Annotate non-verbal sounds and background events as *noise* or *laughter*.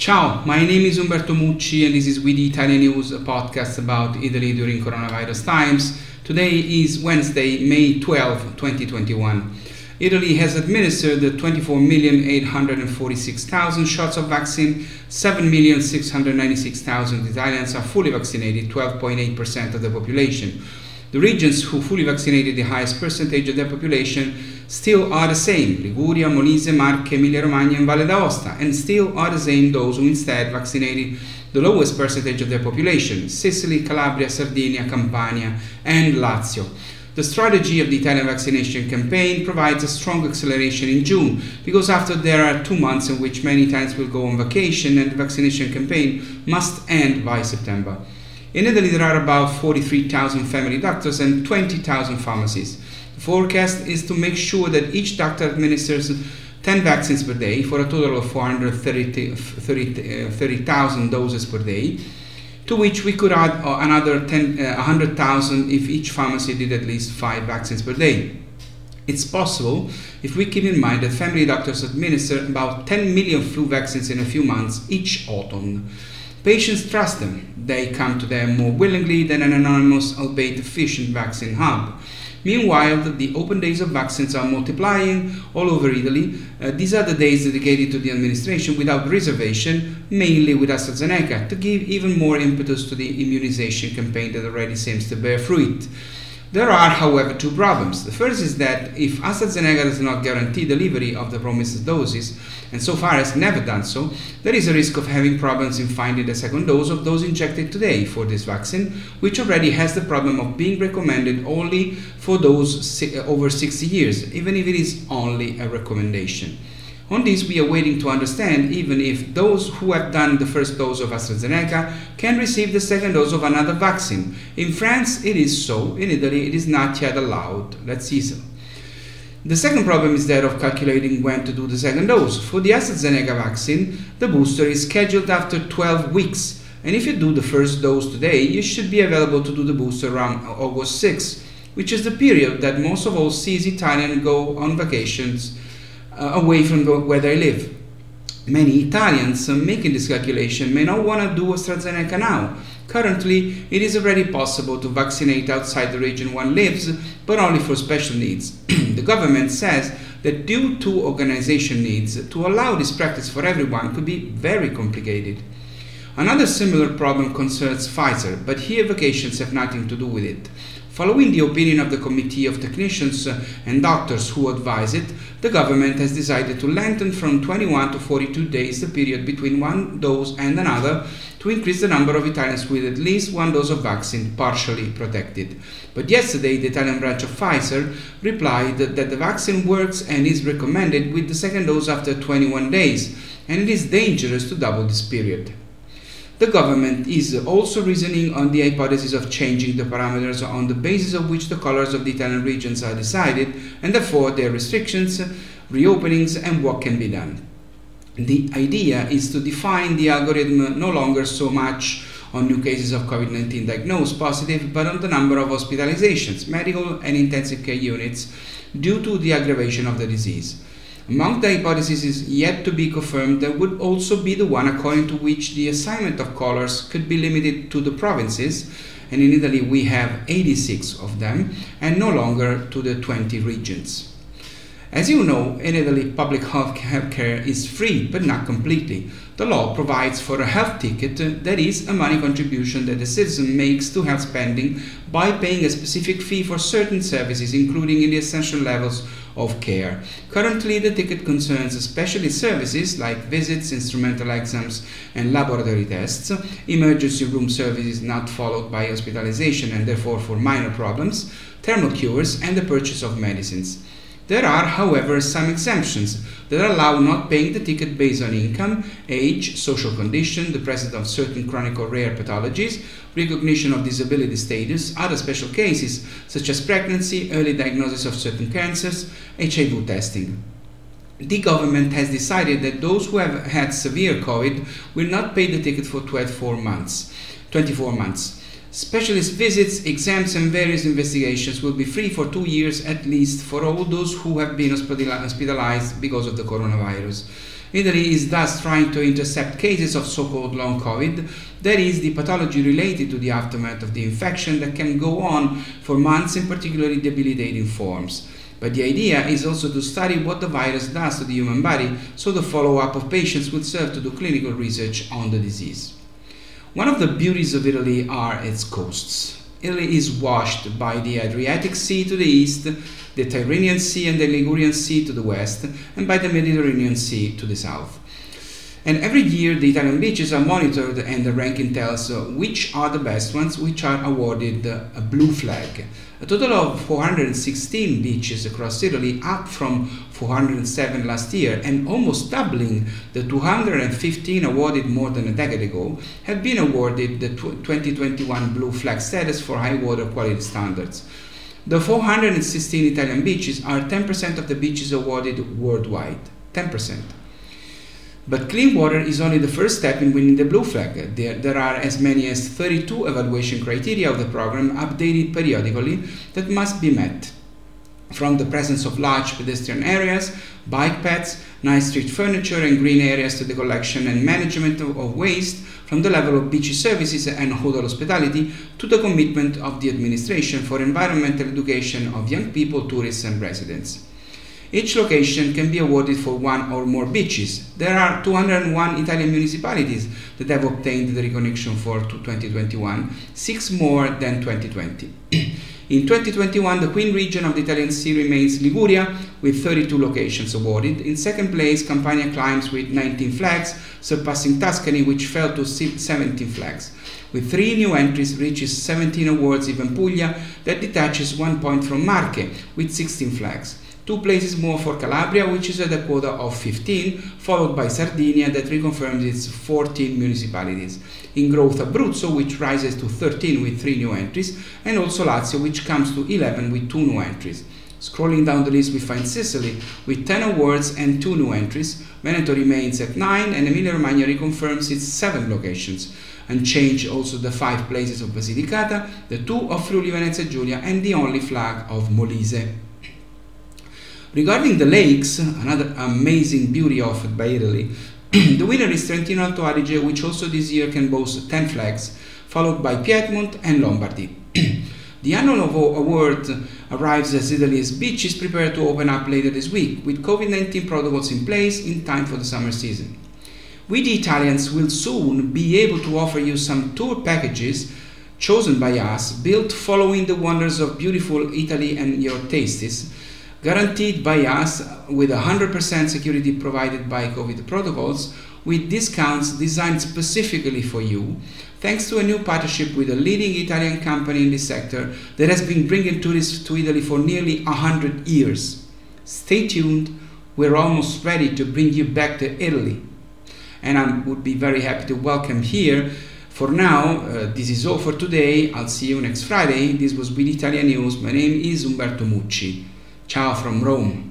Ciao, my name is Umberto Mucci and this is We the Italians News, a podcast about Italy during coronavirus times. Today is Wednesday, May 12, 2021. Italy has administered 24,846,000 shots of vaccine. 7,696,000 Italians are fully vaccinated, 12.8% of the population. The regions who fully vaccinated the highest percentage of their population still are the same Liguria, Molise, Marche, Emilia Romagna, and Valle d'Aosta, and still are the same those who instead vaccinated the lowest percentage of their population Sicily, Calabria, Sardinia, Campania, and Lazio. The strategy of the Italian vaccination campaign provides a strong acceleration in June because after there are two months in which many Italians will go on vacation and the vaccination campaign must end by September. In Italy, there are about 43,000 family doctors and 20,000 pharmacies. The forecast is to make sure that each doctor administers 10 vaccines per day for a total of 430,000 30, 30, uh, doses per day, to which we could add uh, another 10, uh, 100,000 if each pharmacy did at least 5 vaccines per day. It's possible if we keep in mind that family doctors administer about 10 million flu vaccines in a few months each autumn. Patients trust them. They come to them more willingly than an anonymous, albeit efficient vaccine hub. Meanwhile, the open days of vaccines are multiplying all over Italy. Uh, these are the days dedicated to the administration without reservation, mainly with AstraZeneca, to give even more impetus to the immunization campaign that already seems to bear fruit. There are, however, two problems. The first is that if AstraZeneca does not guarantee delivery of the promised doses, and so far has never done so, there is a risk of having problems in finding the second dose of those injected today for this vaccine, which already has the problem of being recommended only for those over 60 years, even if it is only a recommendation. On this, we are waiting to understand even if those who have done the first dose of AstraZeneca can receive the second dose of another vaccine. In France, it is so. In Italy, it is not yet allowed. See so. The second problem is that of calculating when to do the second dose. For the AstraZeneca vaccine, the booster is scheduled after 12 weeks. And if you do the first dose today, you should be available to do the booster around August 6, which is the period that most of all sees Italians go on vacations uh, away from the, where they live. Many Italians uh, making this calculation may not want to do AstraZeneca now. Currently, it is already possible to vaccinate outside the region one lives, but only for special needs. *clears throat* the government says that due to organization needs, to allow this practice for everyone could be very complicated. Another similar problem concerns Pfizer, but here vacations have nothing to do with it. Following the opinion of the Committee of Technicians and Doctors who advise it, the government has decided to lengthen from 21 to 42 days the period between one dose and another to increase the number of Italians with at least one dose of vaccine partially protected. But yesterday, the Italian branch of Pfizer replied that the vaccine works and is recommended with the second dose after 21 days, and it is dangerous to double this period. The government is also reasoning on the hypothesis of changing the parameters on the basis of which the colors of the Italian regions are decided, and therefore their restrictions, reopenings, and what can be done. The idea is to define the algorithm no longer so much on new cases of COVID 19 diagnosed positive, but on the number of hospitalizations, medical and intensive care units due to the aggravation of the disease. Among the hypotheses yet to be confirmed, there would also be the one according to which the assignment of colors could be limited to the provinces, and in Italy we have 86 of them, and no longer to the 20 regions. As you know, in Italy, public health care is free, but not completely. The law provides for a health ticket uh, that is a money contribution that the citizen makes to health spending by paying a specific fee for certain services, including in the essential levels of care. Currently, the ticket concerns specialist services like visits, instrumental exams, and laboratory tests, emergency room services not followed by hospitalization and therefore for minor problems, thermal cures, and the purchase of medicines. There are, however, some exemptions that allow not paying the ticket based on income, age, social condition, the presence of certain chronic or rare pathologies, recognition of disability status, other special cases such as pregnancy, early diagnosis of certain cancers, HIV testing. The government has decided that those who have had severe COVID will not pay the ticket for 24 months. 24 months. Specialist visits, exams, and various investigations will be free for two years at least for all those who have been hospitalized because of the coronavirus. Italy is thus trying to intercept cases of so called long COVID, that is, the pathology related to the aftermath of the infection that can go on for months in particularly debilitating forms. But the idea is also to study what the virus does to the human body, so the follow up of patients will serve to do clinical research on the disease. One of the beauties of Italy are its coasts. Italy is washed by the Adriatic Sea to the east, the Tyrrhenian Sea and the Ligurian Sea to the west, and by the Mediterranean Sea to the south. And every year the Italian beaches are monitored and the ranking tells uh, which are the best ones, which are awarded a blue flag. A total of 416 beaches across Italy, up from 407 last year, and almost doubling the 215 awarded more than a decade ago, have been awarded the 2021 blue flag status for high water quality standards. The 416 Italian beaches are 10% of the beaches awarded worldwide. 10%. But clean water is only the first step in winning the blue flag. There, there are as many as 32 evaluation criteria of the program updated periodically that must be met. From the presence of large pedestrian areas, bike paths, nice street furniture, and green areas to the collection and management of, of waste, from the level of beach services and hotel hospitality to the commitment of the administration for environmental education of young people, tourists, and residents. Each location can be awarded for one or more beaches. There are 201 Italian municipalities that have obtained the recognition for 2021, six more than 2020. *clears throat* In 2021, the Queen region of the Italian Sea remains Liguria with 32 locations awarded. In second place, Campania climbs with 19 flags, surpassing Tuscany, which fell to 17 flags. With three new entries, reaches 17 awards, even Puglia, that detaches one point from Marche with 16 flags two places more for Calabria, which is at a quota of 15, followed by Sardinia, that reconfirms its 14 municipalities. In growth, Abruzzo, which rises to 13 with 3 new entries, and also Lazio, which comes to 11 with 2 new entries. Scrolling down the list, we find Sicily with 10 awards and 2 new entries. Veneto remains at 9, and Emilia Romagna reconfirms its 7 locations. And change also the 5 places of Basilicata, the 2 of Friuli Venezia Giulia, and the only flag of Molise. Regarding the lakes, another amazing beauty offered by Italy, *clears throat* the winner is Trentino Alto Adige, which also this year can boast 10 flags, followed by Piedmont and Lombardy. *clears throat* the annual award arrives as Italy's beaches prepare to open up later this week, with COVID 19 protocols in place in time for the summer season. We, the Italians, will soon be able to offer you some tour packages chosen by us, built following the wonders of beautiful Italy and your tastes guaranteed by us with 100% security provided by COVID protocols, with discounts designed specifically for you, thanks to a new partnership with a leading Italian company in this sector that has been bringing tourists to Italy for nearly 100 years. Stay tuned, we're almost ready to bring you back to Italy. And I would be very happy to welcome here. For now, uh, this is all for today. I'll see you next Friday. This was with Italian News. My name is Umberto Mucci. Ciao from Rome.